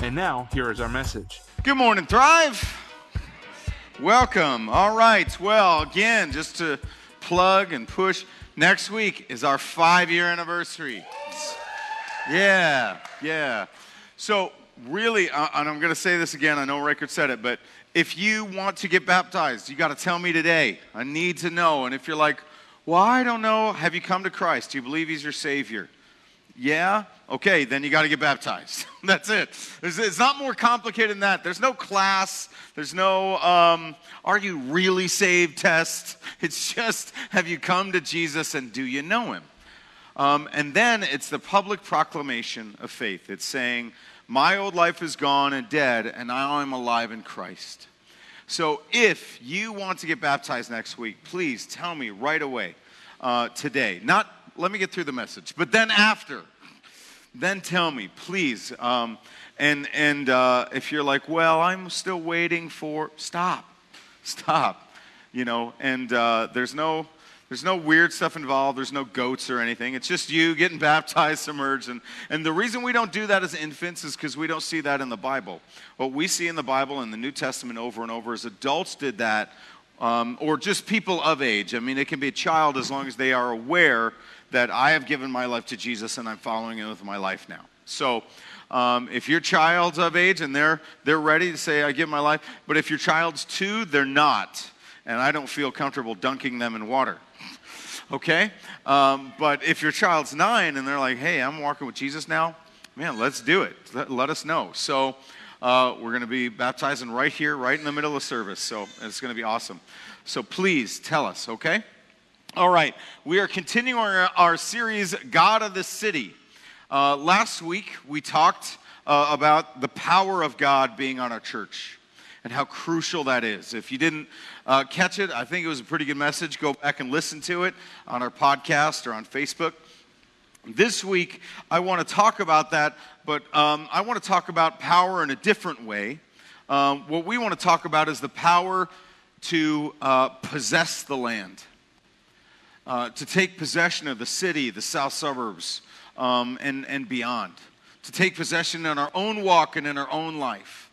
And now, here is our message. Good morning, Thrive. Welcome. All right. Well, again, just to plug and push, next week is our five year anniversary. Yeah, yeah. So, really, uh, and I'm going to say this again, I know Rickard said it, but if you want to get baptized, you got to tell me today. I need to know. And if you're like, well, I don't know, have you come to Christ? Do you believe He's your Savior? Yeah? Okay, then you got to get baptized. That's it. It's, it's, not more complicated than that. There's no class, there's no, um, are you really saved test. It's just, have you come to Jesus and do you know him? Um, and then it's the public proclamation of faith. It's saying, My old life is gone and dead, and I'm alive in Christ. So if you want to get baptized next week, please tell me right away uh, today. Not let me get through the message. But then after, then tell me, please. Um, and and uh, if you're like, well, I'm still waiting for, stop, stop. You know, and uh, there's no there's no weird stuff involved. There's no goats or anything. It's just you getting baptized, submerged. And, and the reason we don't do that as infants is because we don't see that in the Bible. What we see in the Bible and the New Testament over and over is adults did that, um, or just people of age. I mean, it can be a child as long as they are aware that I have given my life to Jesus and I'm following him with my life now. So, um, if your child's of age and they're they're ready to say I give my life, but if your child's two, they're not, and I don't feel comfortable dunking them in water. okay, um, but if your child's nine and they're like, hey, I'm walking with Jesus now, man, let's do it. Let, let us know. So. Uh, we're going to be baptizing right here, right in the middle of service. So it's going to be awesome. So please tell us, okay? All right, we are continuing our, our series, God of the City. Uh, last week, we talked uh, about the power of God being on our church and how crucial that is. If you didn't uh, catch it, I think it was a pretty good message. Go back and listen to it on our podcast or on Facebook. This week, I want to talk about that, but um, I want to talk about power in a different way. Um, what we want to talk about is the power to uh, possess the land uh, to take possession of the city, the south suburbs, um, and, and beyond, to take possession in our own walk and in our own life.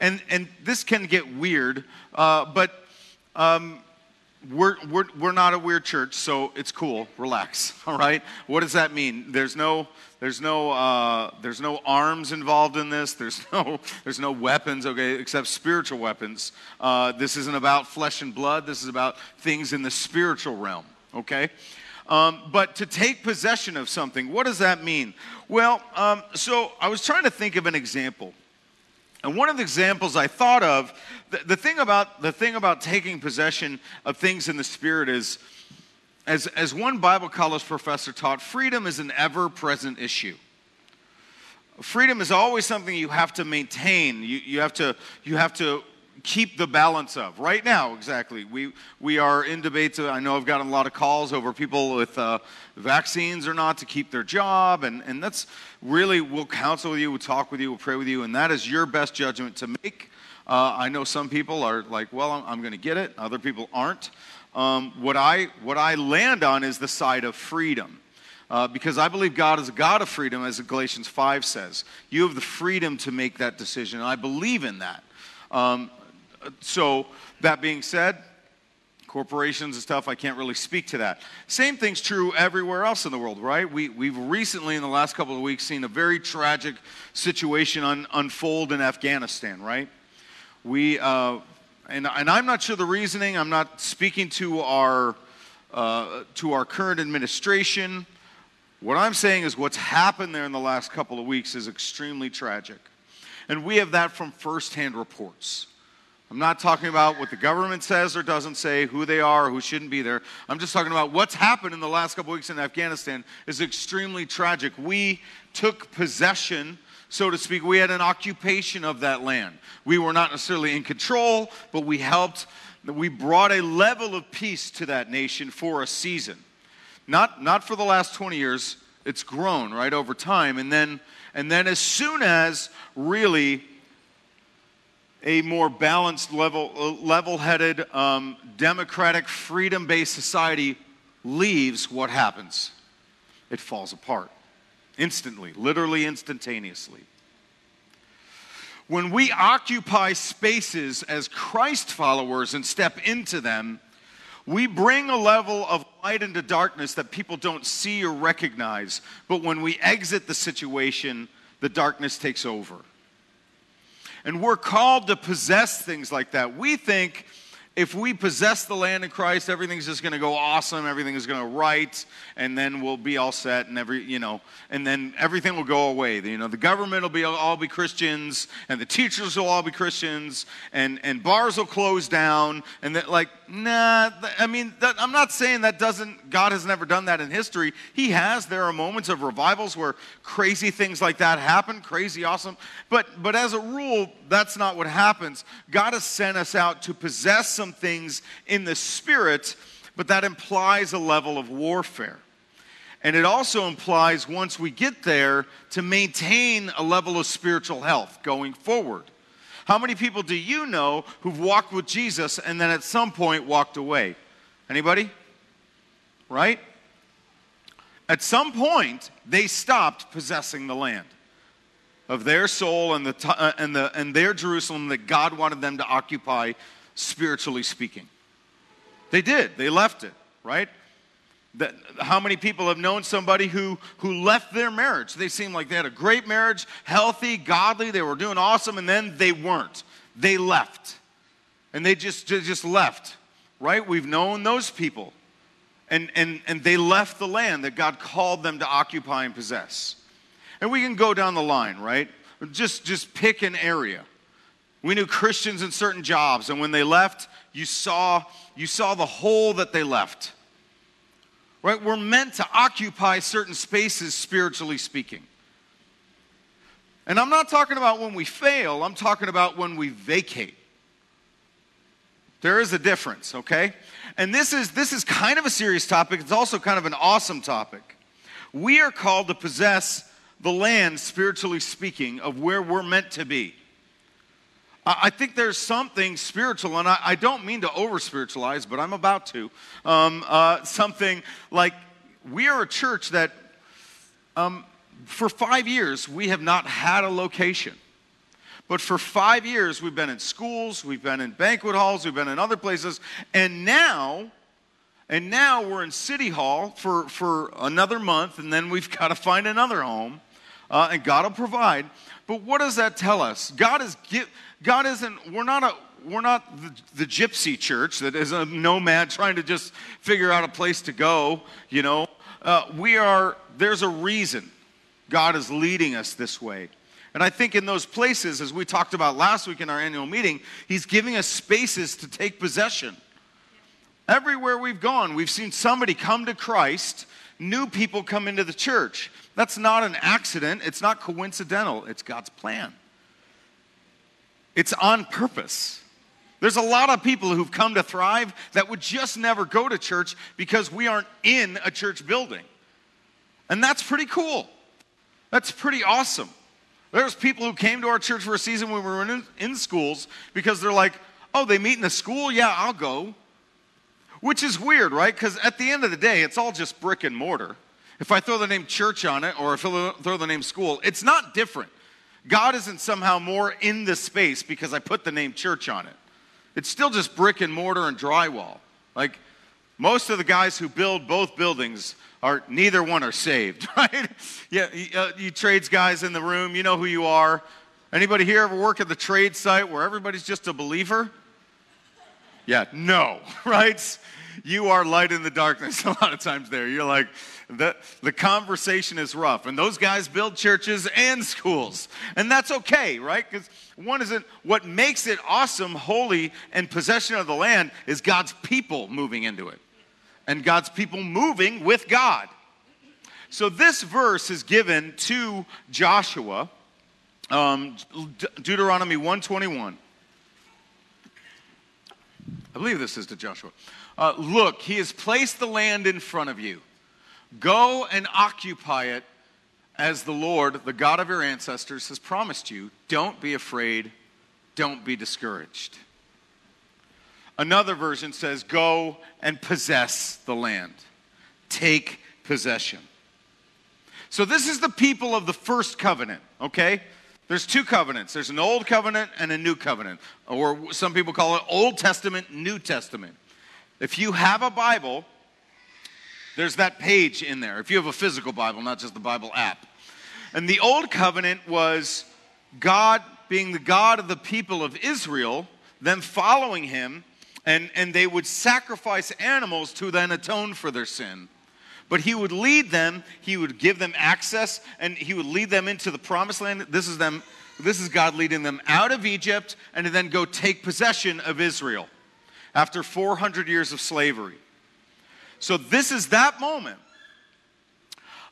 And, and this can get weird, uh, but um, we're, we're, we're not a weird church, so it's cool. Relax, all right? What does that mean? There's no, there's no, uh, there's no arms involved in this. There's no, there's no weapons, okay, except spiritual weapons. Uh, this isn't about flesh and blood. This is about things in the spiritual realm okay? Um, but to take possession of something, what does that mean? Well, um, so I was trying to think of an example. And one of the examples I thought of, the, the, thing about, the thing about taking possession of things in the Spirit is, as, as one Bible college professor taught, freedom is an ever present issue. Freedom is always something you have to maintain. You, you, have to, you have to keep the balance of. Right now, exactly. We, we are in debates. I know I've gotten a lot of calls over people with uh, vaccines or not to keep their job. And, and that's really, we'll counsel with you, we'll talk with you, we'll pray with you. And that is your best judgment to make. Uh, I know some people are like, well, I'm, I'm going to get it. Other people aren't. Um, what, I, what I land on is the side of freedom. Uh, because I believe God is a God of freedom, as Galatians 5 says. You have the freedom to make that decision. I believe in that. Um, so, that being said, corporations and stuff, I can't really speak to that. Same thing's true everywhere else in the world, right? We, we've recently, in the last couple of weeks, seen a very tragic situation un, unfold in Afghanistan, right? We, uh, and, and I'm not sure the reasoning, I'm not speaking to our, uh, to our current administration. What I'm saying is what's happened there in the last couple of weeks is extremely tragic. And we have that from firsthand reports. I'm not talking about what the government says or doesn't say, who they are, who shouldn't be there. I'm just talking about what's happened in the last couple weeks in Afghanistan is extremely tragic. We took possession so to speak. We had an occupation of that land. We were not necessarily in control, but we helped. We brought a level of peace to that nation for a season. Not, not for the last 20 years, it's grown, right, over time. And then, and then as soon as really a more balanced, level, level-headed, um, democratic, freedom-based society leaves, what happens? It falls apart instantly, literally instantaneously. When we occupy spaces as Christ followers and step into them, we bring a level of light into darkness that people don't see or recognize. But when we exit the situation, the darkness takes over. And we're called to possess things like that. We think if we possess the land in Christ, everything's just going to go awesome, everything is going to right, and then we'll be all set, and every you know, and then everything will go away. You know, the government will be all be Christians, and the teachers will all be Christians, and and bars will close down, and that like nah. I mean, that, I'm not saying that doesn't. God has never done that in history. He has. There are moments of revivals where crazy things like that happen, crazy awesome. But but as a rule, that's not what happens. God has sent us out to possess some things in the spirit, but that implies a level of warfare. And it also implies, once we get there, to maintain a level of spiritual health going forward. How many people do you know who've walked with Jesus and then at some point walked away? Anybody? Right? At some point, they stopped possessing the land of their soul and, the, and, the, and their Jerusalem that God wanted them to occupy spiritually speaking. They did. They left it, right? That, how many people have known somebody who, who left their marriage? They seemed like they had a great marriage, healthy, godly, they were doing awesome, and then they weren't. They left. And they just, just left, right? We've known those people. And, and, and they left the land that God called them to occupy and possess. And we can go down the line, right? Just, just pick an area. We knew Christians in certain jobs, and when they left, you saw, you saw the hole that they left. Right? We're meant to occupy certain spaces, spiritually speaking. And I'm not talking about when we fail, I'm talking about when we vacate. There is a difference, okay? And this is this is kind of a serious topic. It's also kind of an awesome topic. We are called to possess the land, spiritually speaking, of where we're meant to be. I think there's something spiritual, and I, I don't mean to over spiritualize, but I'm about to. Um, uh, something like we are a church that um, for five years we have not had a location. But for five years we've been in schools, we've been in banquet halls, we've been in other places, and now, and now we're in City Hall for, for another month, and then we've got to find another home, uh, and God will provide. But what does that tell us? God is give, God isn't, we're not a, we're not the, the, gypsy church that is a nomad trying to just figure out a place to go, you know. Uh, we are, there's a reason God is leading us this way. And I think in those places, as we talked about last week in our annual meeting, He's giving us spaces to take possession. Everywhere we've gone, we've seen somebody come to Christ, new people come into the church. That's not an accident, it's not coincidental, it's God's plan. It's on purpose. There's a lot of people who've come to thrive that would just never go to church because we aren't in a church building. And that's pretty cool. That's pretty awesome. There's people who came to our church for a season when we were in, in schools because they're like, oh, they meet in the school? Yeah, I'll go. Which is weird, right? Because at the end of the day, it's all just brick and mortar. If I throw the name church on it or if I throw the name school, it's not different. God isn't somehow more in the space because I put the name church on it. It's still just brick and mortar and drywall. Like most of the guys who build both buildings are neither one are saved, right? yeah, you, uh, you trades guys in the room, you know who you are. Anybody here ever work at the trade site where everybody's just a believer? Yeah, no, right? You are light in the darkness a lot of times there. You're like, the, the conversation is rough. And those guys build churches and schools. And that's okay, right? Because one isn't what makes it awesome, holy, and possession of the land is God's people moving into it. And God's people moving with God. So this verse is given to Joshua um, De- Deuteronomy 121. I believe this is to Joshua. Uh, Look, he has placed the land in front of you. Go and occupy it as the Lord, the God of your ancestors, has promised you. Don't be afraid. Don't be discouraged. Another version says, Go and possess the land. Take possession. So, this is the people of the first covenant, okay? There's two covenants there's an old covenant and a new covenant, or some people call it Old Testament, New Testament. If you have a Bible, there's that page in there. If you have a physical Bible, not just the Bible app. And the old covenant was God being the God of the people of Israel, them following him, and, and they would sacrifice animals to then atone for their sin. But he would lead them, he would give them access, and he would lead them into the promised land. This is them, this is God leading them out of Egypt and to then go take possession of Israel after 400 years of slavery. So this is that moment.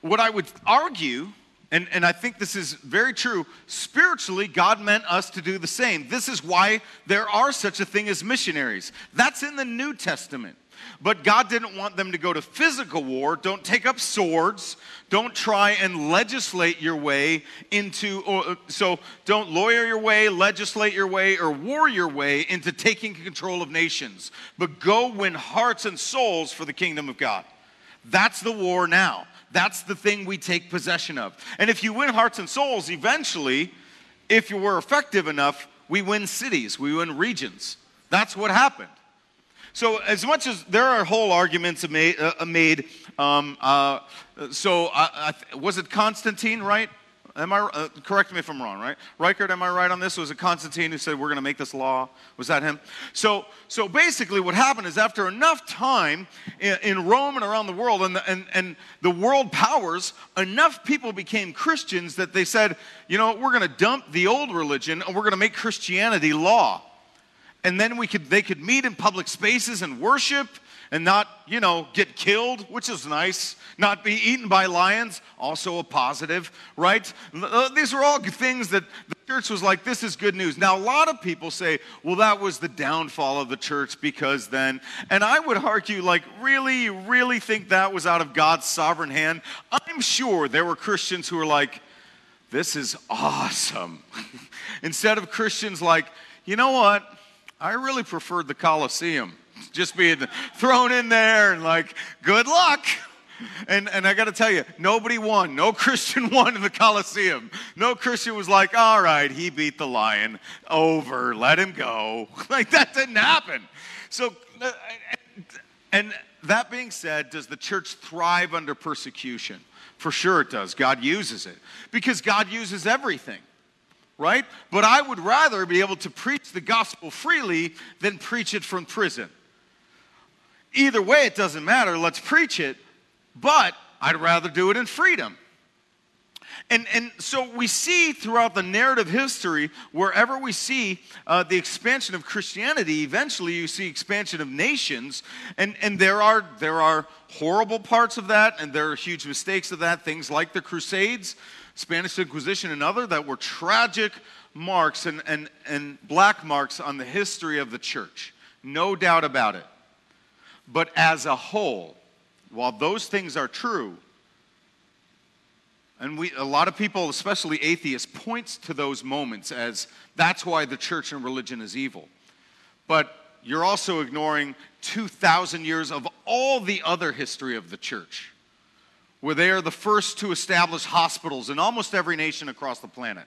What I would argue, and, and I think this is very true, spiritually, God meant us to do the same. This is why there are such a thing as missionaries. That's in the New Testament. But God didn't want them to go to physical war. Don't take up swords. Don't try and legislate your way into, or, so don't lawyer your way, legislate your way, or war your way into taking control of nations. But go win hearts and souls for the kingdom of God. That's the war now. That's the thing we take possession of. And if you win hearts and souls, eventually, if you were effective enough, we win cities, we win regions. That's what happened. So, as much as there are whole arguments made, uh, made um, uh, so uh, was it Constantine, right? Am I uh, correct me if I'm wrong, right? Reichard, am I right on this? Was it Constantine who said we're going to make this law? Was that him? So, so basically, what happened is after enough time in, in Rome and around the world, and the, and, and the world powers, enough people became Christians that they said, you know, we're going to dump the old religion and we're going to make Christianity law and then we could they could meet in public spaces and worship and not you know get killed which is nice. Not be eaten by lions also a positive right? Uh, these are all things that the church was like this is good news. Now a lot of people say well that was the downfall of the church because then and i would argue like really? Really think that was out of god's sovereign hand? I'm sure there were christians who were like this is awesome. Instead of christians like you know what I really preferred the Colosseum, just being thrown in there and like, good luck. And, and I got to tell you, nobody won. No Christian won in the Colosseum. No Christian was like, all right, he beat the lion. Over, let him go. Like, that didn't happen. So, uh, and that being said, does the church thrive under persecution? For sure it does. God uses it because God uses everything right? But I would rather be able to preach the gospel freely than preach it from prison. Either way, it doesn't matter. Let's preach it, but I'd rather do it in freedom. And, and so we see throughout the narrative history, wherever we see uh, the expansion of Christianity, eventually you see expansion of nations. And, and there, are, there are horrible parts of that, and there are huge mistakes of that, things like the Crusades, Spanish Inquisition and other that were tragic marks and, and, and black marks on the history of the church. No doubt about it. But as a whole, while those things are true, and we, a lot of people, especially atheists, points to those moments as that's why the church and religion is evil. But you're also ignoring 2,000 years of all the other history of the church where they are the first to establish hospitals in almost every nation across the planet.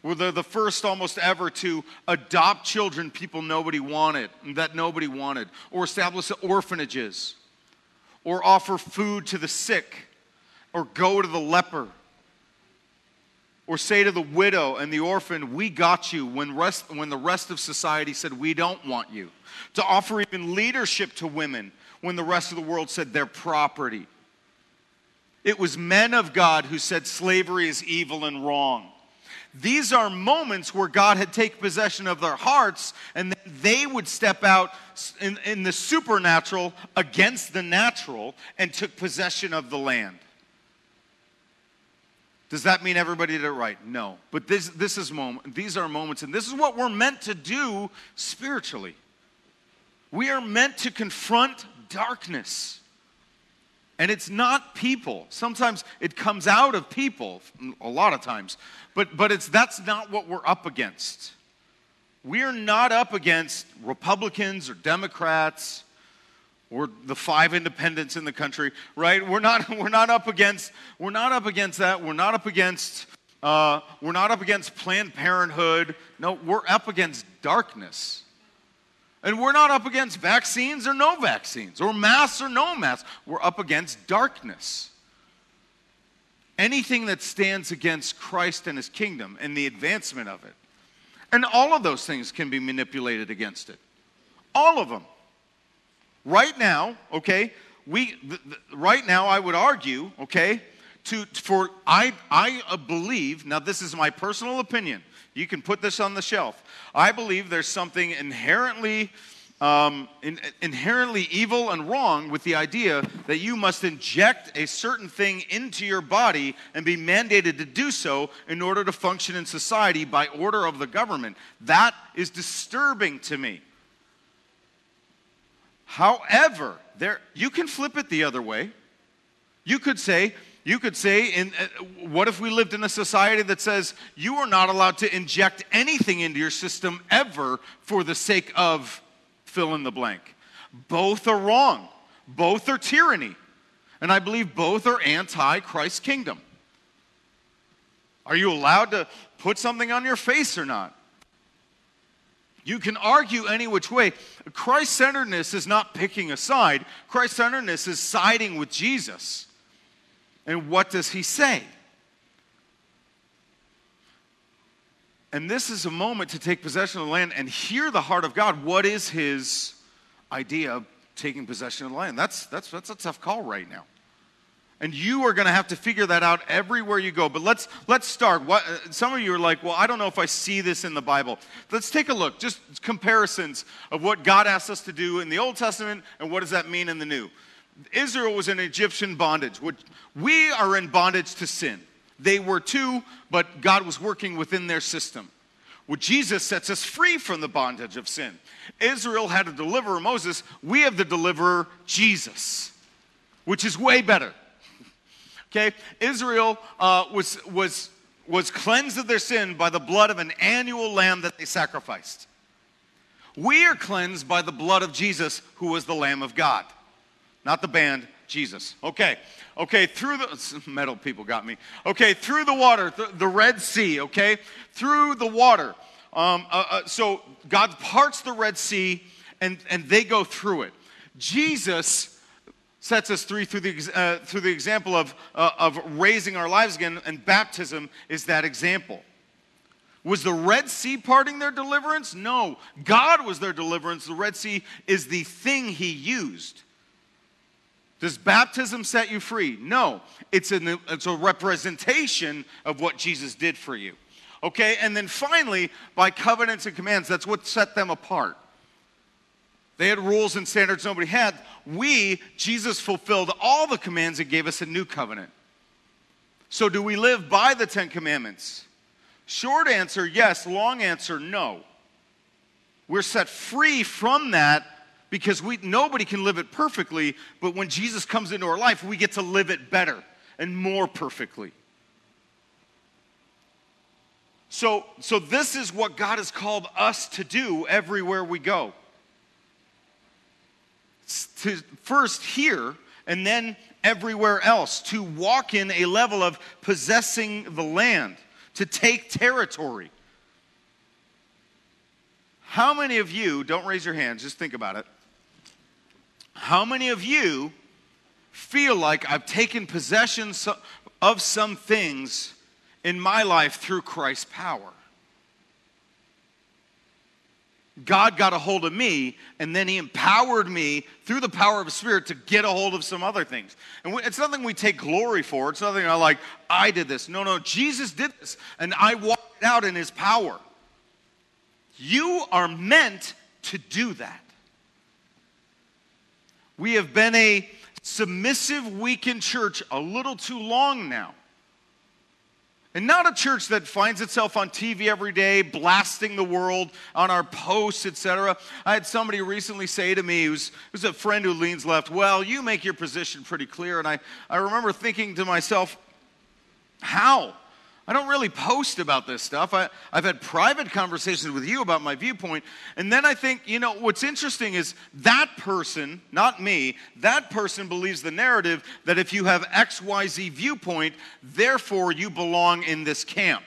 Where they're the first almost ever to adopt children people nobody wanted, that nobody wanted, or establish orphanages, or offer food to the sick, or go to the leper, or say to the widow and the orphan, We got you, when, rest, when the rest of society said, We don't want you. To offer even leadership to women when the rest of the world said they're property it was men of God who said slavery is evil and wrong. These are moments where God had taken possession of their hearts and they would step out in, in the supernatural against the natural and took possession of the land. Does that mean everybody did it right? No. But this, this is moment, these are moments, and this is what we're meant to do spiritually. We are meant to confront darkness. And it's not people. Sometimes it comes out of people, a lot of times. But, but it's, that's not what we're up against. We're not up against Republicans or Democrats or the five independents in the country, right? We're not, we're not up against, we're not up against that. We're not up against, uh, we're not up against Planned Parenthood. No, we're up against darkness. And we're not up against vaccines or no vaccines, or masks or no masks. We're up against darkness. Anything that stands against Christ and his kingdom and the advancement of it. And all of those things can be manipulated against it. All of them. Right now, okay, we th- th- right now I would argue, okay, to for I I believe, now this is my personal opinion. You can put this on the shelf. I believe there's something inherently um, in, inherently evil and wrong with the idea that you must inject a certain thing into your body and be mandated to do so in order to function in society by order of the government. That is disturbing to me. However, there, you can flip it the other way. You could say, you could say, in, uh, what if we lived in a society that says you are not allowed to inject anything into your system ever for the sake of fill in the blank? Both are wrong. Both are tyranny. And I believe both are anti Christ's kingdom. Are you allowed to put something on your face or not? You can argue any which way. Christ centeredness is not picking a side, Christ centeredness is siding with Jesus. And what does he say? And this is a moment to take possession of the land and hear the heart of God. What is his idea of taking possession of the land? That's, that's, that's a tough call right now. And you are going to have to figure that out everywhere you go. But let's, let's start. What, uh, some of you are like, well, I don't know if I see this in the Bible. Let's take a look, just comparisons of what God asks us to do in the Old Testament and what does that mean in the New. Israel was in Egyptian bondage. We are in bondage to sin. They were too, but God was working within their system. Well, Jesus sets us free from the bondage of sin. Israel had a deliverer, Moses. We have the deliverer, Jesus, which is way better. Okay? Israel uh, was, was, was cleansed of their sin by the blood of an annual lamb that they sacrificed. We are cleansed by the blood of Jesus, who was the Lamb of God. Not the band, Jesus. Okay, okay, through the metal people got me. Okay, through the water, the, the Red Sea, okay, through the water. Um, uh, uh, so God parts the Red Sea and, and they go through it. Jesus sets us through, through, the, uh, through the example of, uh, of raising our lives again, and baptism is that example. Was the Red Sea parting their deliverance? No. God was their deliverance. The Red Sea is the thing He used. Does baptism set you free? No. It's, an, it's a representation of what Jesus did for you. Okay? And then finally, by covenants and commands, that's what set them apart. They had rules and standards nobody had. We, Jesus fulfilled all the commands and gave us a new covenant. So, do we live by the Ten Commandments? Short answer, yes. Long answer, no. We're set free from that because we, nobody can live it perfectly, but when Jesus comes into our life, we get to live it better and more perfectly. So, so this is what God has called us to do everywhere we go. To first here and then everywhere else, to walk in a level of possessing the land, to take territory. How many of you, don't raise your hands, just think about it. How many of you feel like I've taken possession of some things in my life through Christ's power? God got a hold of me, and then He empowered me through the power of His Spirit to get a hold of some other things. And it's nothing we take glory for. It's nothing I like, I did this. No, no, Jesus did this, and I walked out in His power. You are meant to do that. We have been a submissive, weakened church a little too long now. And not a church that finds itself on TV every day, blasting the world on our posts, etc. I had somebody recently say to me, who's, who's a friend who leans left, Well, you make your position pretty clear. And I, I remember thinking to myself, How? I don't really post about this stuff. I, have had private conversations with you about my viewpoint. And then I think, you know, what's interesting is that person, not me, that person believes the narrative that if you have XYZ viewpoint, therefore you belong in this camp.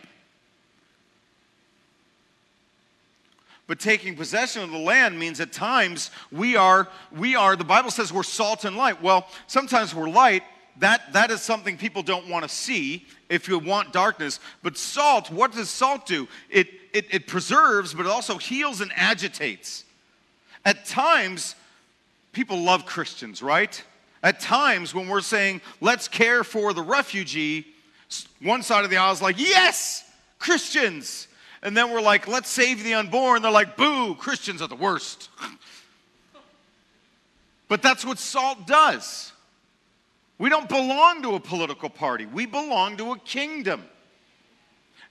But taking possession of the land means at times we are, we are, the Bible says we're salt and light. Well, sometimes we're light that, that is something people don't want to see if you want darkness. But salt, what does salt do? It, it, it preserves, but it also heals and agitates. At times, people love Christians, right? At times, when we're saying, let's care for the refugee, one side of the aisle is like, yes, Christians. And then we're like, let's save the unborn. They're like, boo, Christians are the worst. but that's what salt does. We don't belong to a political party, we belong to a kingdom.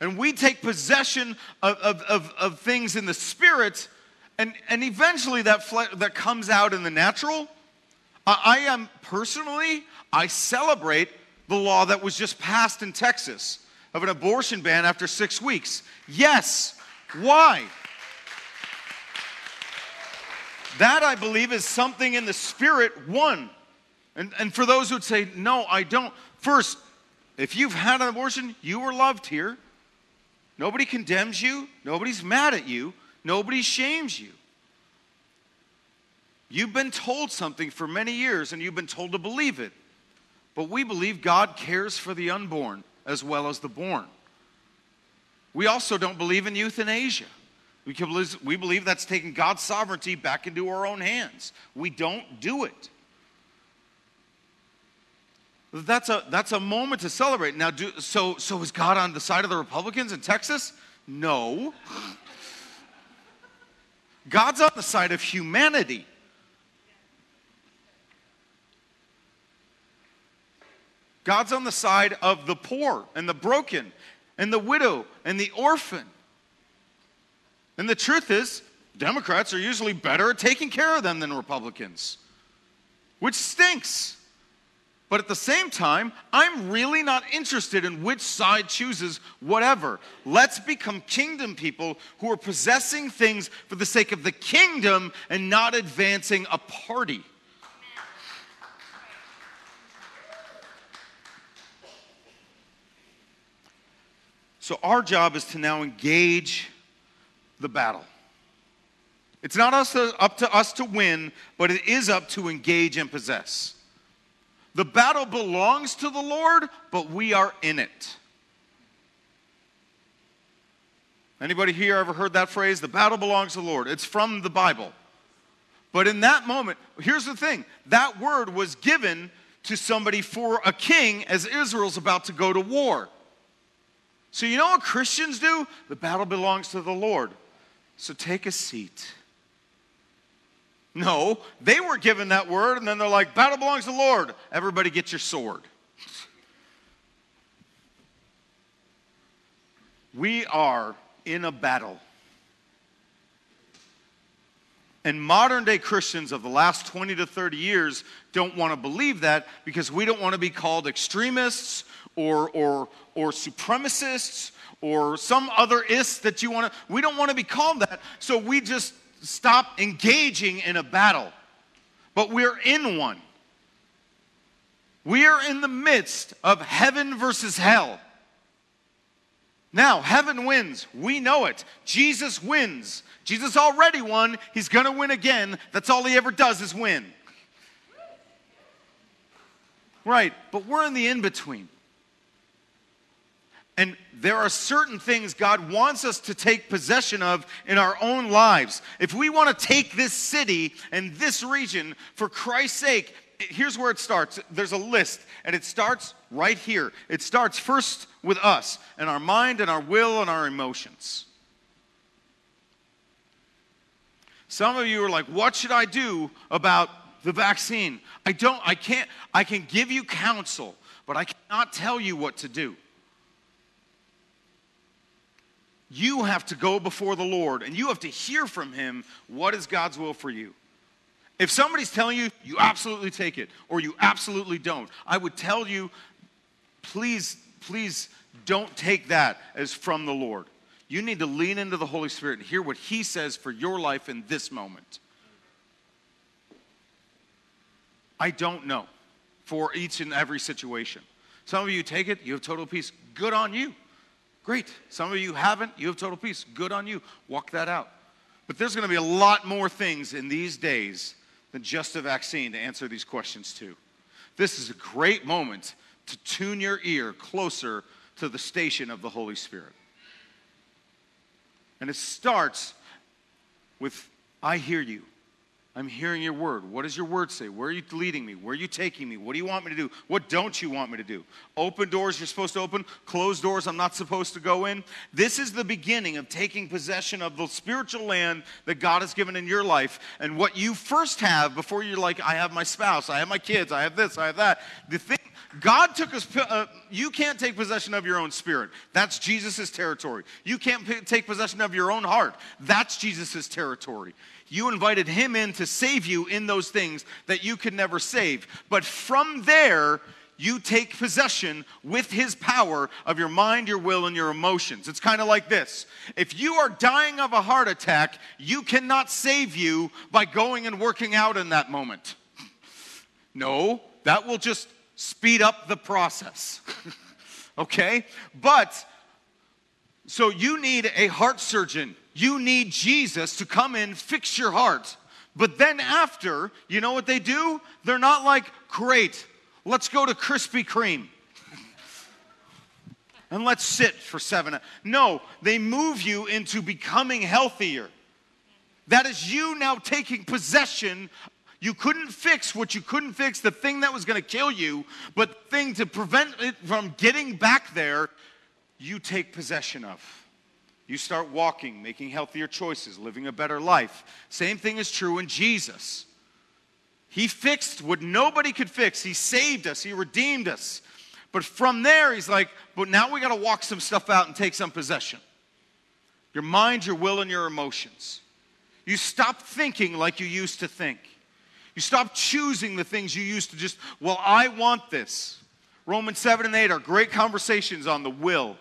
And we take possession of, of, of, of things in the spirit, and, and eventually that, fle- that comes out in the natural. I, I am personally, I celebrate the law that was just passed in Texas of an abortion ban after six weeks. Yes. Why? That, I believe, is something in the spirit, one, and, and for those who'd say, no, I don't, first, if you've had an abortion, you were loved here. Nobody condemns you, nobody's mad at you, nobody shames you. You've been told something for many years and you've been told to believe it. But we believe God cares for the unborn as well as the born. We also don't believe in euthanasia. We, we believe that's taking God's sovereignty back into our own hands. We don't do it. That's a, that's a moment to celebrate. Now, do, so, so is God on the side of the Republicans in Texas? No. God's on the side of humanity. God's on the side of the poor and the broken and the widow and the orphan. And the truth is, Democrats are usually better at taking care of them than Republicans, which stinks. But at the same time, I'm really not interested in which side chooses whatever. Let's become kingdom people who are possessing things for the sake of the kingdom and not advancing a party. So, our job is to now engage the battle. It's not us to, up to us to win, but it is up to engage and possess. The battle belongs to the Lord, but we are in it. Anybody here ever heard that phrase? The battle belongs to the Lord. It's from the Bible. But in that moment, here's the thing that word was given to somebody for a king as Israel's about to go to war. So, you know what Christians do? The battle belongs to the Lord. So, take a seat. No, they were given that word, and then they're like, battle belongs to the Lord. Everybody get your sword. We are in a battle. And modern day Christians of the last 20 to 30 years don't want to believe that because we don't want to be called extremists or, or, or supremacists or some other ist that you want to. We don't want to be called that. So we just stop engaging in a battle, but we're in one. We are in the midst of heaven versus hell. Now, heaven wins. We know it. Jesus wins. Jesus already won. He's going to win again. That's all he ever does is win. Right, but we're in the in between. And there are certain things God wants us to take possession of in our own lives. If we want to take this city and this region for Christ's sake, here's where it starts. There's a list, and it starts right here. It starts first with us and our mind and our will and our emotions. Some of you are like, what should I do about the vaccine? I don't, I can't, I can give you counsel, but I cannot tell you what to do. You have to go before the Lord and you have to hear from Him what is God's will for you. If somebody's telling you, you absolutely take it or you absolutely don't, I would tell you, please, please don't take that as from the Lord. You need to lean into the Holy Spirit and hear what He says for your life in this moment. I don't know for each and every situation. Some of you take it, you have total peace. Good on you. Great. Some of you haven't, you have total peace. Good on you. Walk that out. But there's going to be a lot more things in these days than just a vaccine to answer these questions to. This is a great moment to tune your ear closer to the station of the Holy Spirit. And it starts with, I hear you. I'm hearing your word. What does your word say? Where are you leading me? Where are you taking me? What do you want me to do? What don't you want me to do? Open doors you're supposed to open, closed doors I'm not supposed to go in. This is the beginning of taking possession of the spiritual land that God has given in your life. And what you first have before you're like, I have my spouse, I have my kids, I have this, I have that. The thing God took us, uh, you can't take possession of your own spirit. That's Jesus' territory. You can't take possession of your own heart. That's Jesus' territory. You invited him in to save you in those things that you could never save. But from there, you take possession with his power of your mind, your will, and your emotions. It's kind of like this if you are dying of a heart attack, you cannot save you by going and working out in that moment. No, that will just speed up the process. okay? But, so you need a heart surgeon. You need Jesus to come in, fix your heart. But then after, you know what they do? They're not like, great, let's go to Krispy Kreme. and let's sit for seven. No, they move you into becoming healthier. That is you now taking possession you couldn't fix what you couldn't fix, the thing that was going to kill you, but the thing to prevent it from getting back there, you take possession of. You start walking, making healthier choices, living a better life. Same thing is true in Jesus. He fixed what nobody could fix. He saved us, He redeemed us. But from there, He's like, but now we got to walk some stuff out and take some possession. Your mind, your will, and your emotions. You stop thinking like you used to think. You stop choosing the things you used to just, well, I want this. Romans 7 and 8 are great conversations on the will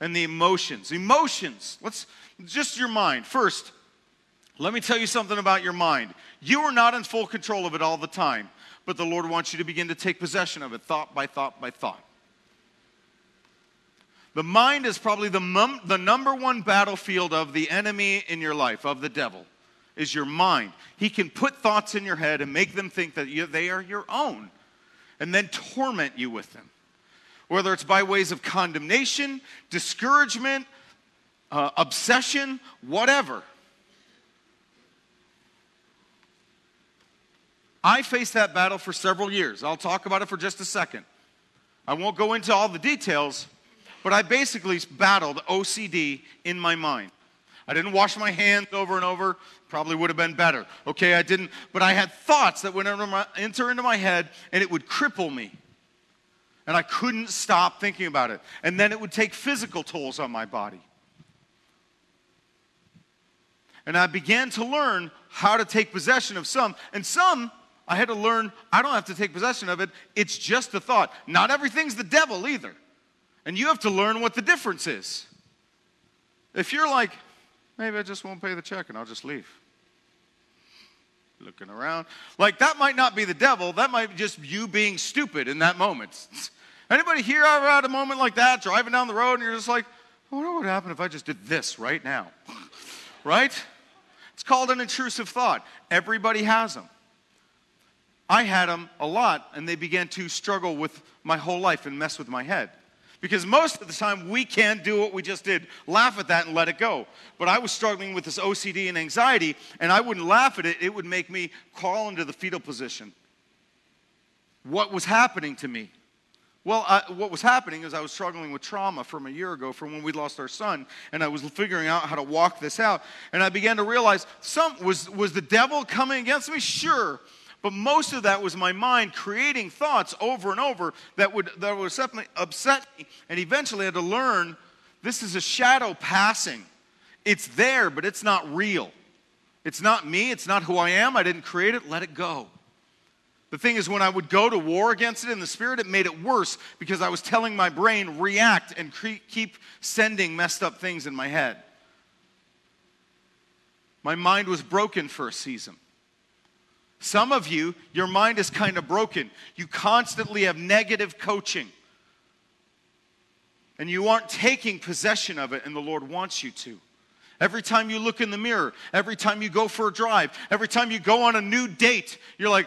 and the emotions. Emotions, let's just your mind. First, let me tell you something about your mind. You are not in full control of it all the time, but the Lord wants you to begin to take possession of it thought by thought by thought. The mind is probably the, mum, the number one battlefield of the enemy in your life, of the devil is your mind. He can put thoughts in your head and make them think that you, they are your own and then torment you with them. Whether it's by ways of condemnation, discouragement, uh, obsession, whatever. I faced that battle for several years. I'll talk about it for just a second. I won't go into all the details, but I basically battled OCD in my mind. I didn't wash my hands over and over. Probably would have been better. Okay, I didn't, but I had thoughts that would enter into my head and it would cripple me. And I couldn't stop thinking about it. And then it would take physical tolls on my body. And I began to learn how to take possession of some. And some, I had to learn, I don't have to take possession of it. It's just a thought. Not everything's the devil either. And you have to learn what the difference is. If you're like, Maybe I just won't pay the check and I'll just leave. Looking around. Like that might not be the devil, that might be just you being stupid in that moment. Anybody here ever had a moment like that, driving down the road and you're just like, I wonder what would happen if I just did this right now? right? It's called an intrusive thought. Everybody has them. I had them a lot, and they began to struggle with my whole life and mess with my head. Because most of the time we can't do what we just did, laugh at that and let it go. But I was struggling with this OCD and anxiety, and I wouldn't laugh at it, it would make me crawl into the fetal position. What was happening to me? Well, I, what was happening is I was struggling with trauma from a year ago from when we lost our son, and I was figuring out how to walk this out. And I began to realize some was was the devil coming against me? Sure. But most of that was my mind creating thoughts over and over that would, that would upset me. And eventually I had to learn this is a shadow passing. It's there, but it's not real. It's not me, it's not who I am. I didn't create it. Let it go. The thing is, when I would go to war against it in the spirit, it made it worse because I was telling my brain, react and cre- keep sending messed up things in my head. My mind was broken for a season. Some of you, your mind is kind of broken. You constantly have negative coaching. And you aren't taking possession of it, and the Lord wants you to. Every time you look in the mirror, every time you go for a drive, every time you go on a new date, you're like,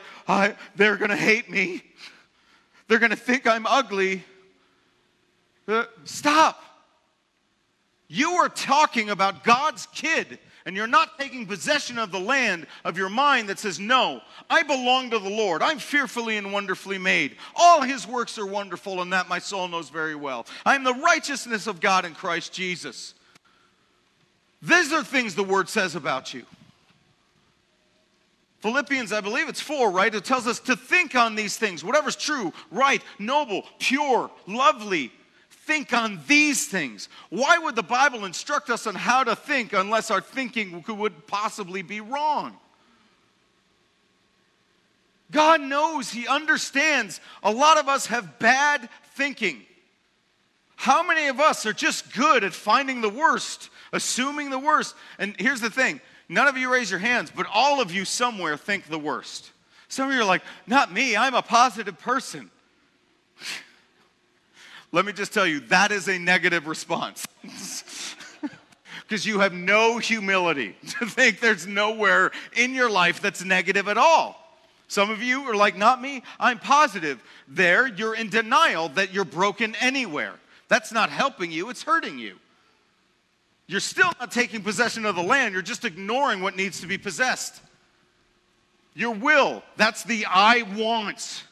they're going to hate me. They're going to think I'm ugly. Uh, stop. You are talking about God's kid, and you're not taking possession of the land of your mind that says, No, I belong to the Lord. I'm fearfully and wonderfully made. All his works are wonderful, and that my soul knows very well. I'm the righteousness of God in Christ Jesus. These are things the word says about you. Philippians, I believe it's four, right? It tells us to think on these things, whatever's true, right, noble, pure, lovely. Think on these things. Why would the Bible instruct us on how to think unless our thinking would possibly be wrong? God knows, He understands. A lot of us have bad thinking. How many of us are just good at finding the worst assuming the worst. And here's the thing none of you raise your hands, but all of you somewhere think the worst. Some of you are like, not me, I'm a positive person. Let me just tell you, that is a negative response. Because you have no humility to think there's nowhere in your life that's negative at all. Some of you are like, not me, I'm positive. There, you're in denial that you're broken anywhere. That's not helping you, it's hurting you. You're still not taking possession of the land, you're just ignoring what needs to be possessed. Your will, that's the I want.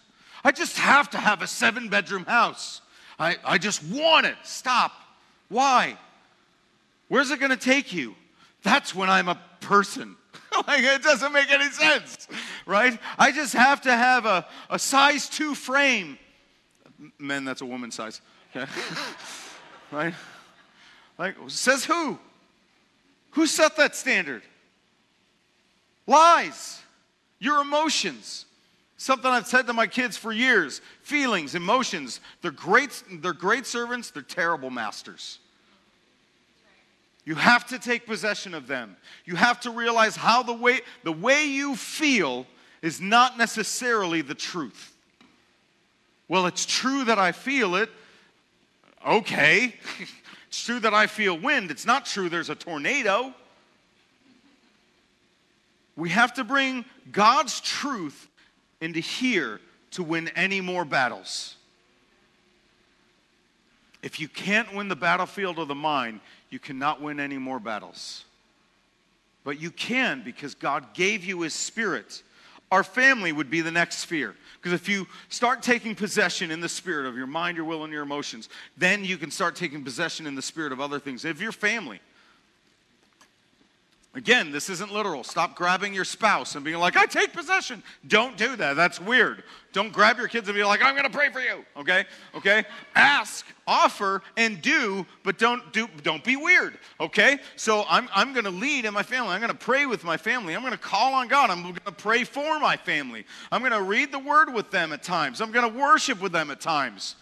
I just have to have a seven bedroom house. I, I just want it. Stop. Why? Where's it going to take you? That's when I'm a person. like, it doesn't make any sense, right? I just have to have a, a size two frame. Men, that's a woman size. Okay. right? Like, says who? Who set that standard? Lies. Your emotions. Something I've said to my kids for years. Feelings, emotions. They're great, they're great servants, they're terrible masters. You have to take possession of them. You have to realize how the way the way you feel is not necessarily the truth. Well, it's true that I feel it. Okay. It's true that I feel wind. It's not true there's a tornado. We have to bring God's truth into here to win any more battles. If you can't win the battlefield of the mind, you cannot win any more battles. But you can because God gave you His Spirit. Our family would be the next sphere. Because if you start taking possession in the spirit of your mind, your will, and your emotions, then you can start taking possession in the spirit of other things. If your family, Again, this isn't literal. Stop grabbing your spouse and being like, I take possession. Don't do that. That's weird. Don't grab your kids and be like, I'm going to pray for you. Okay? Okay? Ask, offer, and do, but don't do don't be weird. Okay? So I'm I'm going to lead in my family. I'm going to pray with my family. I'm going to call on God. I'm going to pray for my family. I'm going to read the word with them at times. I'm going to worship with them at times.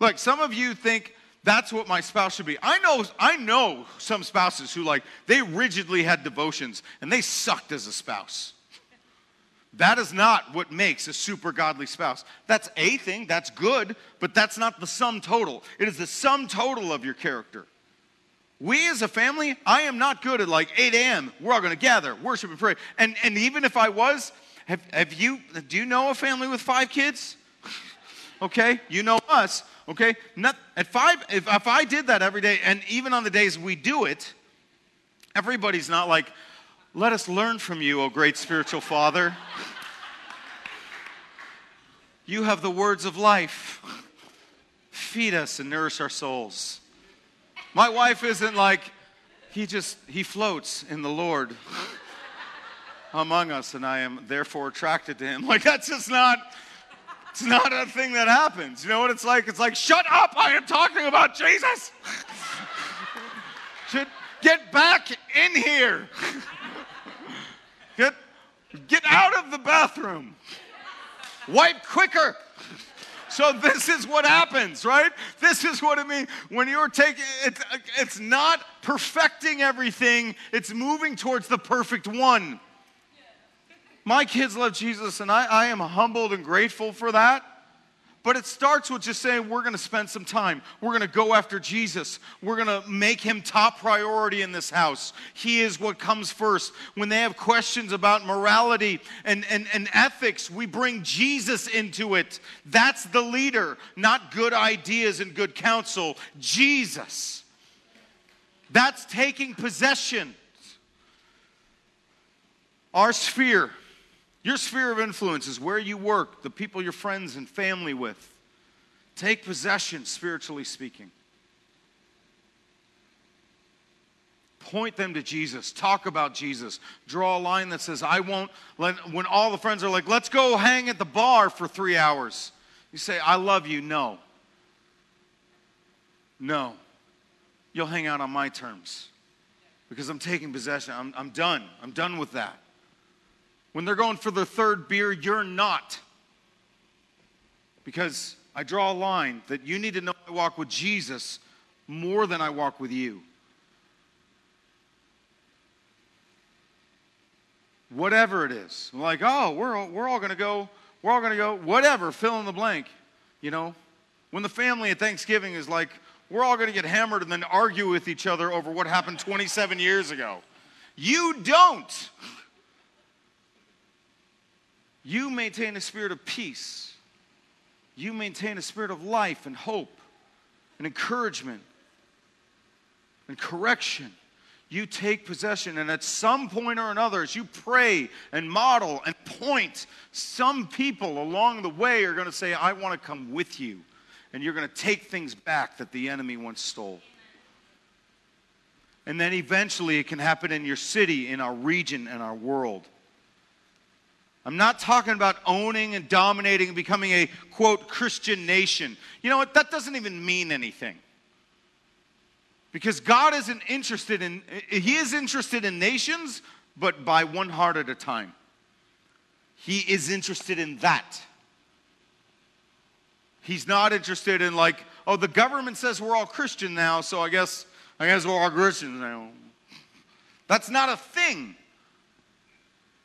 Look, some of you think that's what my spouse should be. I know, I know some spouses who like they rigidly had devotions and they sucked as a spouse. That is not what makes a super godly spouse. That's a thing, that's good, but that's not the sum total. It is the sum total of your character. We as a family, I am not good at like 8 a.m. We're all gonna gather, worship, and pray. And, and even if I was, have, have you, do you know a family with five kids? okay, you know us. Okay? Not, at five, if, if I did that every day, and even on the days we do it, everybody's not like, let us learn from you, O great spiritual father. You have the words of life. Feed us and nourish our souls. My wife isn't like, he just, he floats in the Lord among us, and I am therefore attracted to him. Like, that's just not, it's not a thing that happens. You know what it's like? It's like, shut up, I am talking about Jesus. Get, back in here. Get, get out of the bathroom. Wipe quicker. So this is what happens, right? This is what it means when you're taking it's it's not perfecting everything, it's moving towards the perfect one. My kids love Jesus, and I, I am humbled and grateful for that. But it starts with just saying, we're going to spend some time. We're going to go after Jesus. We're going to make him top priority in this house. He is what comes first. When they have questions about morality and, and, and ethics, we bring Jesus into it. That's the leader, not good ideas and good counsel. Jesus. That's taking possession. Our sphere your sphere of influence is where you work, the people you're friends and family with. Take possession, spiritually speaking. Point them to Jesus. Talk about Jesus. Draw a line that says, I won't let, when all the friends are like, let's go hang at the bar for three hours. You say, I love you. No. No. You'll hang out on my terms because I'm taking possession. I'm, I'm done. I'm done with that. When they're going for their third beer, you're not. Because I draw a line that you need to know I walk with Jesus more than I walk with you. Whatever it is. Like, oh, we're all, we're all going to go, we're all going to go, whatever, fill in the blank. You know, when the family at Thanksgiving is like, we're all going to get hammered and then argue with each other over what happened 27 years ago. You don't. You maintain a spirit of peace. You maintain a spirit of life and hope and encouragement and correction. You take possession, and at some point or another, as you pray and model and point, some people along the way are going to say, I want to come with you. And you're going to take things back that the enemy once stole. And then eventually it can happen in your city, in our region, in our world. I'm not talking about owning and dominating and becoming a quote Christian nation. You know what? That doesn't even mean anything. Because God isn't interested in, He is interested in nations, but by one heart at a time. He is interested in that. He's not interested in like, oh, the government says we're all Christian now, so I guess I guess we're all Christians now. That's not a thing.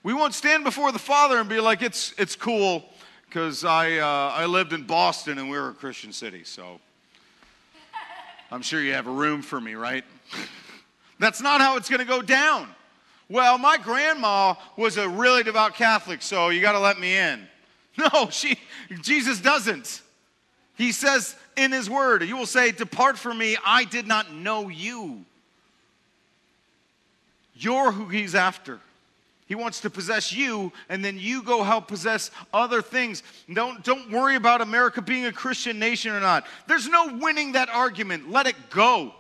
We won't stand before the Father and be like, it's, it's cool because I, uh, I lived in Boston and we were a Christian city, so I'm sure you have a room for me, right? That's not how it's going to go down. Well, my grandma was a really devout Catholic, so you got to let me in. No, she, Jesus doesn't. He says in his word, You will say, Depart from me, I did not know you. You're who he's after. He wants to possess you, and then you go help possess other things. Don't, don't worry about America being a Christian nation or not. There's no winning that argument. Let it go.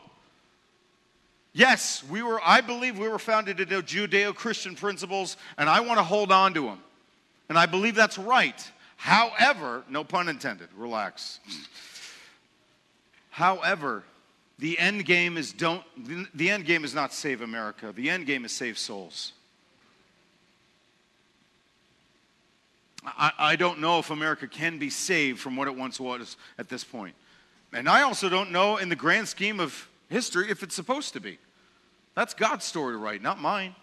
Yes, we were, I believe we were founded in Judeo Christian principles, and I want to hold on to them. And I believe that's right. However, no pun intended, relax. However, the end game is don't the end game is not save America. The end game is save souls. I, I don't know if America can be saved from what it once was at this point. And I also don't know, in the grand scheme of history, if it's supposed to be. That's God's story to write, not mine.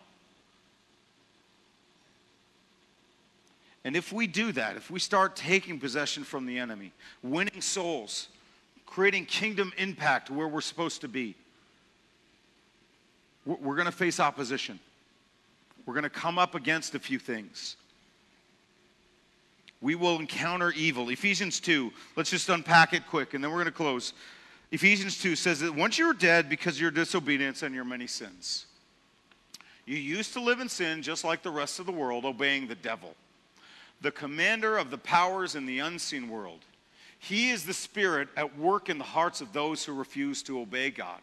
And if we do that, if we start taking possession from the enemy, winning souls, creating kingdom impact where we're supposed to be, we're going to face opposition. We're going to come up against a few things we will encounter evil. Ephesians 2, let's just unpack it quick and then we're going to close. Ephesians 2 says that once you were dead because of your disobedience and your many sins, you used to live in sin just like the rest of the world, obeying the devil, the commander of the powers in the unseen world. He is the spirit at work in the hearts of those who refuse to obey God.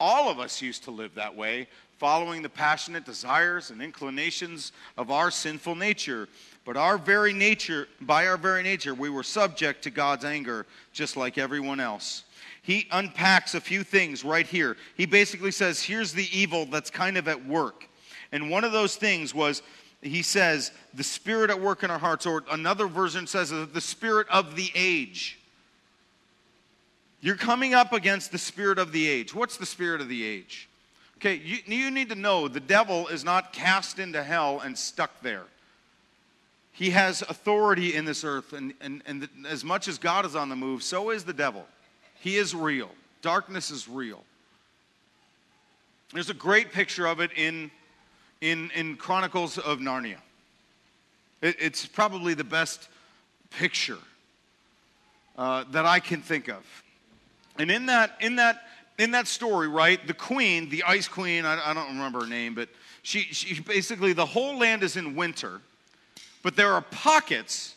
All of us used to live that way, following the passionate desires and inclinations of our sinful nature. But our very nature, by our very nature, we were subject to God's anger just like everyone else. he unpacks a few things right here. He basically says, here's the evil that's kind of at work. And one of those things was, he says, the spirit at work in our hearts, or another version says, the spirit of the age. You're coming up against the spirit of the age. What's the spirit of the age? Okay, you, you need to know the devil is not cast into hell and stuck there. He has authority in this earth, and, and, and as much as God is on the move, so is the devil. He is real. Darkness is real. There's a great picture of it in, in, in Chronicles of Narnia. It, it's probably the best picture uh, that I can think of. And in that, in that, in that story, right, the queen, the ice queen, I, I don't remember her name, but she, she basically, the whole land is in winter, but there are pockets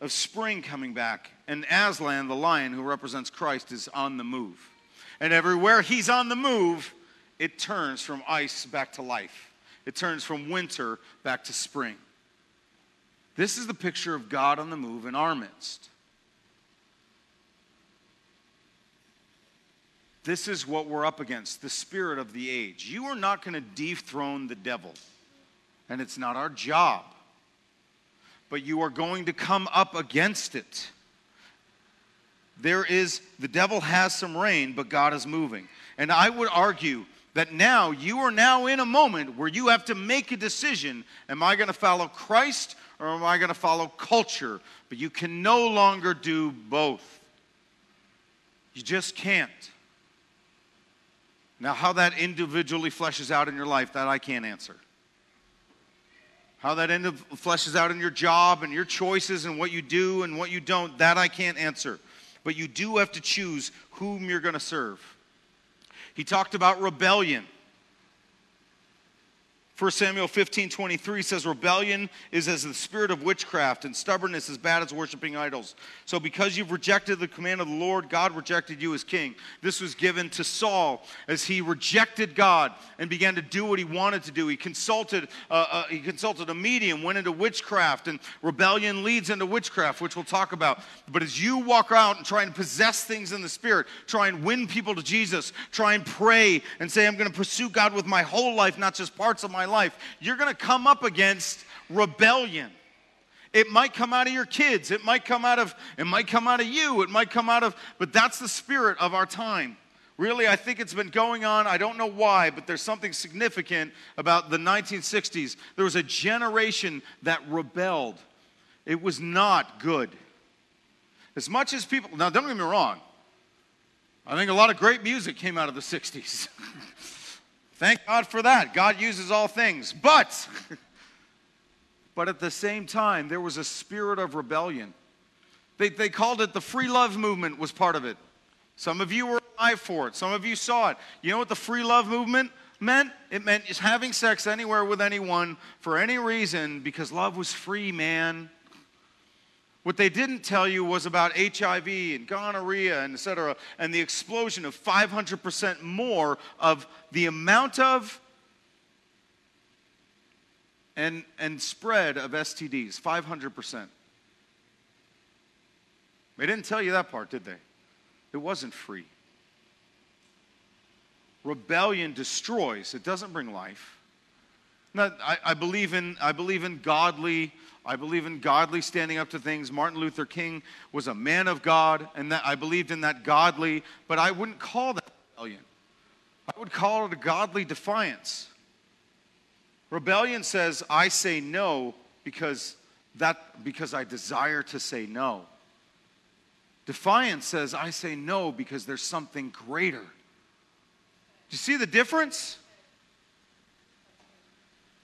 of spring coming back. And Aslan, the lion who represents Christ, is on the move. And everywhere he's on the move, it turns from ice back to life. It turns from winter back to spring. This is the picture of God on the move in our midst. This is what we're up against the spirit of the age. You are not going to dethrone the devil, and it's not our job. But you are going to come up against it. There is, the devil has some reign, but God is moving. And I would argue that now you are now in a moment where you have to make a decision am I going to follow Christ or am I going to follow culture? But you can no longer do both. You just can't. Now, how that individually fleshes out in your life, that I can't answer. How that end of fleshes out in your job and your choices and what you do and what you don't, that I can't answer. But you do have to choose whom you're going to serve. He talked about rebellion. 1 Samuel 15 23 says, Rebellion is as the spirit of witchcraft, and stubbornness is bad as worshiping idols. So, because you've rejected the command of the Lord, God rejected you as king. This was given to Saul as he rejected God and began to do what he wanted to do. He consulted, uh, uh, he consulted a medium, went into witchcraft, and rebellion leads into witchcraft, which we'll talk about. But as you walk out and try and possess things in the spirit, try and win people to Jesus, try and pray and say, I'm going to pursue God with my whole life, not just parts of my life life, you're going to come up against rebellion. It might come out of your kids. It might come out of it might come out of you. It might come out of but that's the spirit of our time. Really, I think it's been going on. I don't know why, but there's something significant about the 1960s. There was a generation that rebelled. It was not good. As much as people, now don't get me wrong, I think a lot of great music came out of the 60s. Thank God for that. God uses all things. But, but at the same time, there was a spirit of rebellion. They, they called it the free love movement, was part of it. Some of you were alive for it, some of you saw it. You know what the free love movement meant? It meant just having sex anywhere with anyone for any reason because love was free, man. What they didn't tell you was about HIV and gonorrhea and et cetera, and the explosion of 500% more of the amount of and, and spread of STDs, 500%. They didn't tell you that part, did they? It wasn't free. Rebellion destroys, it doesn't bring life. Now, I, I, believe in, I believe in godly I believe in godly standing up to things. Martin Luther King was a man of God, and that I believed in that godly, but I wouldn't call that rebellion. I would call it a godly defiance. Rebellion says, I say no because that because I desire to say no. Defiance says, I say no because there's something greater. Do you see the difference?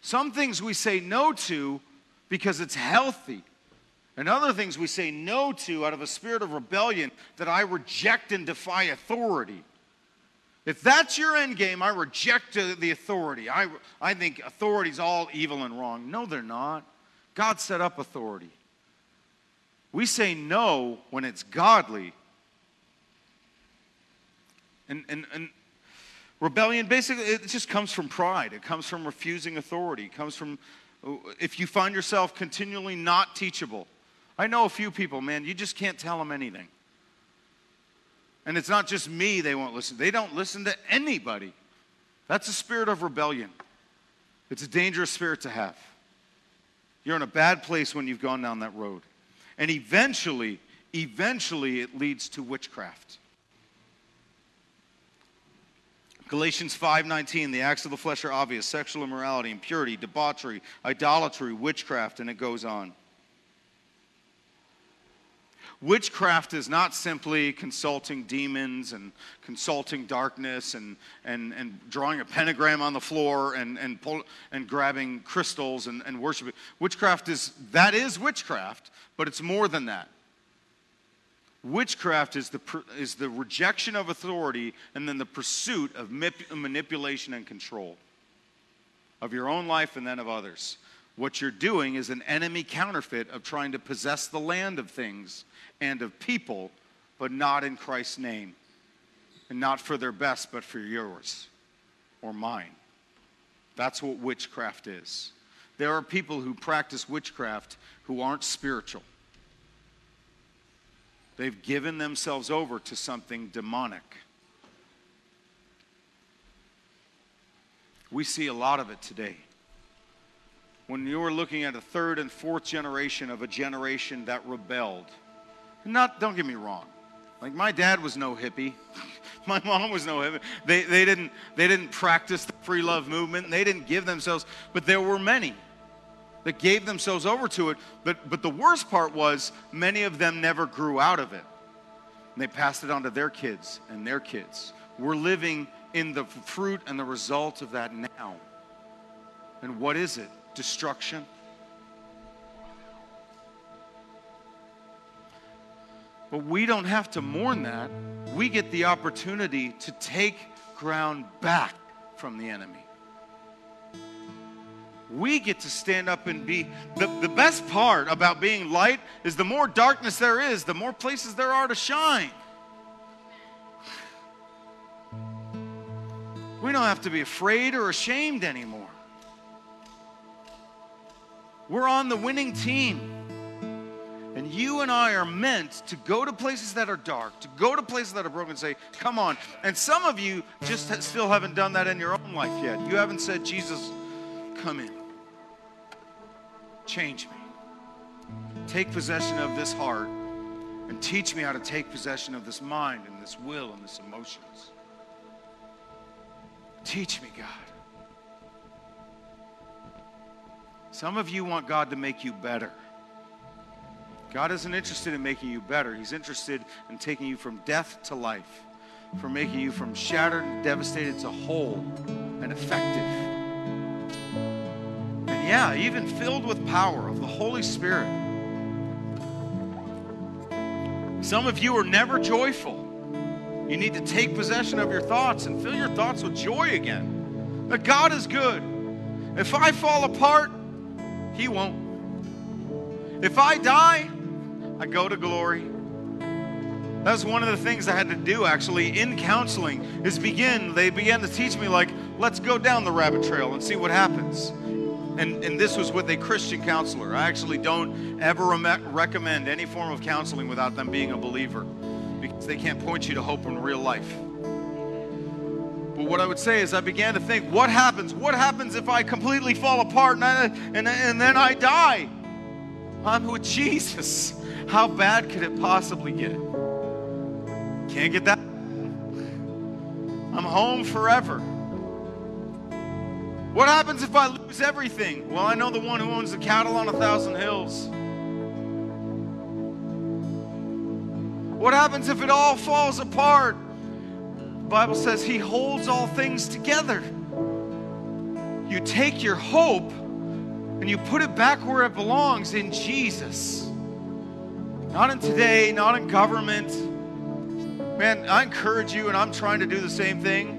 Some things we say no to because it's healthy. And other things we say no to out of a spirit of rebellion that I reject and defy authority. If that's your end game, I reject uh, the authority. I, I think authority's all evil and wrong. No, they're not. God set up authority. We say no when it's godly. And, and, and rebellion basically, it just comes from pride. It comes from refusing authority. It comes from if you find yourself continually not teachable. I know a few people, man, you just can't tell them anything. And it's not just me they won't listen. They don't listen to anybody. That's a spirit of rebellion. It's a dangerous spirit to have. You're in a bad place when you've gone down that road. And eventually, eventually it leads to witchcraft. Galatians 5:19 the acts of the flesh are obvious sexual immorality impurity debauchery idolatry witchcraft and it goes on Witchcraft is not simply consulting demons and consulting darkness and, and, and drawing a pentagram on the floor and, and, pull, and grabbing crystals and, and worshiping. Witchcraft is, that is witchcraft, but it's more than that. Witchcraft is the, is the rejection of authority and then the pursuit of manipulation and control of your own life and then of others. What you're doing is an enemy counterfeit of trying to possess the land of things and of people, but not in Christ's name. And not for their best, but for yours or mine. That's what witchcraft is. There are people who practice witchcraft who aren't spiritual. They've given themselves over to something demonic. We see a lot of it today. When you're looking at a third and fourth generation of a generation that rebelled, not, don't get me wrong. Like my dad was no hippie. my mom was no hippie. They, they, didn't, they didn't practice the free love movement. They didn't give themselves, but there were many that gave themselves over to it. But, but the worst part was many of them never grew out of it. And they passed it on to their kids and their kids. We're living in the fruit and the result of that now. And what is it? Destruction But we don't have to mourn that. We get the opportunity to take ground back from the enemy. We get to stand up and be. The, the best part about being light is the more darkness there is, the more places there are to shine. We don't have to be afraid or ashamed anymore. We're on the winning team. And you and I are meant to go to places that are dark, to go to places that are broken and say, Come on. And some of you just still haven't done that in your own life yet. You haven't said, Jesus, come in. Change me. Take possession of this heart and teach me how to take possession of this mind and this will and this emotions. Teach me, God. Some of you want God to make you better. God isn't interested in making you better. He's interested in taking you from death to life, from making you from shattered and devastated to whole and effective. Yeah, even filled with power of the Holy Spirit. Some of you are never joyful. You need to take possession of your thoughts and fill your thoughts with joy again. That God is good. If I fall apart, He won't. If I die, I go to glory. That was one of the things I had to do actually in counseling is begin, they began to teach me like, let's go down the rabbit trail and see what happens. And, and this was with a Christian counselor. I actually don't ever re- recommend any form of counseling without them being a believer because they can't point you to hope in real life. But what I would say is, I began to think, what happens? What happens if I completely fall apart and, I, and, and then I die? I'm with Jesus. How bad could it possibly get? Can't get that. I'm home forever. What happens if I lose everything? Well, I know the one who owns the cattle on a thousand hills. What happens if it all falls apart? The Bible says he holds all things together. You take your hope and you put it back where it belongs in Jesus. Not in today, not in government. Man, I encourage you, and I'm trying to do the same thing.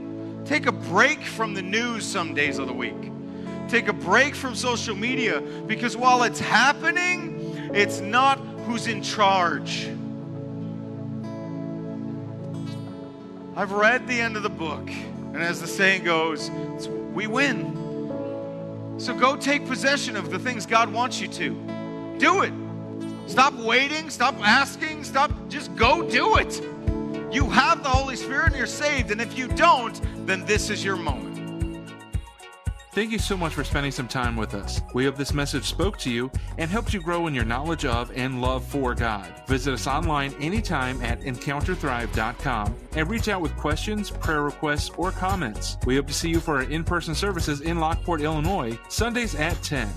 Take a break from the news some days of the week. Take a break from social media because while it's happening, it's not who's in charge. I've read the end of the book, and as the saying goes, we win. So go take possession of the things God wants you to. Do it. Stop waiting. Stop asking. Stop. Just go do it. You have the Holy Spirit and you're saved. And if you don't, then this is your moment. Thank you so much for spending some time with us. We hope this message spoke to you and helped you grow in your knowledge of and love for God. Visit us online anytime at encounterthrive.com and reach out with questions, prayer requests, or comments. We hope to see you for our in person services in Lockport, Illinois, Sundays at 10.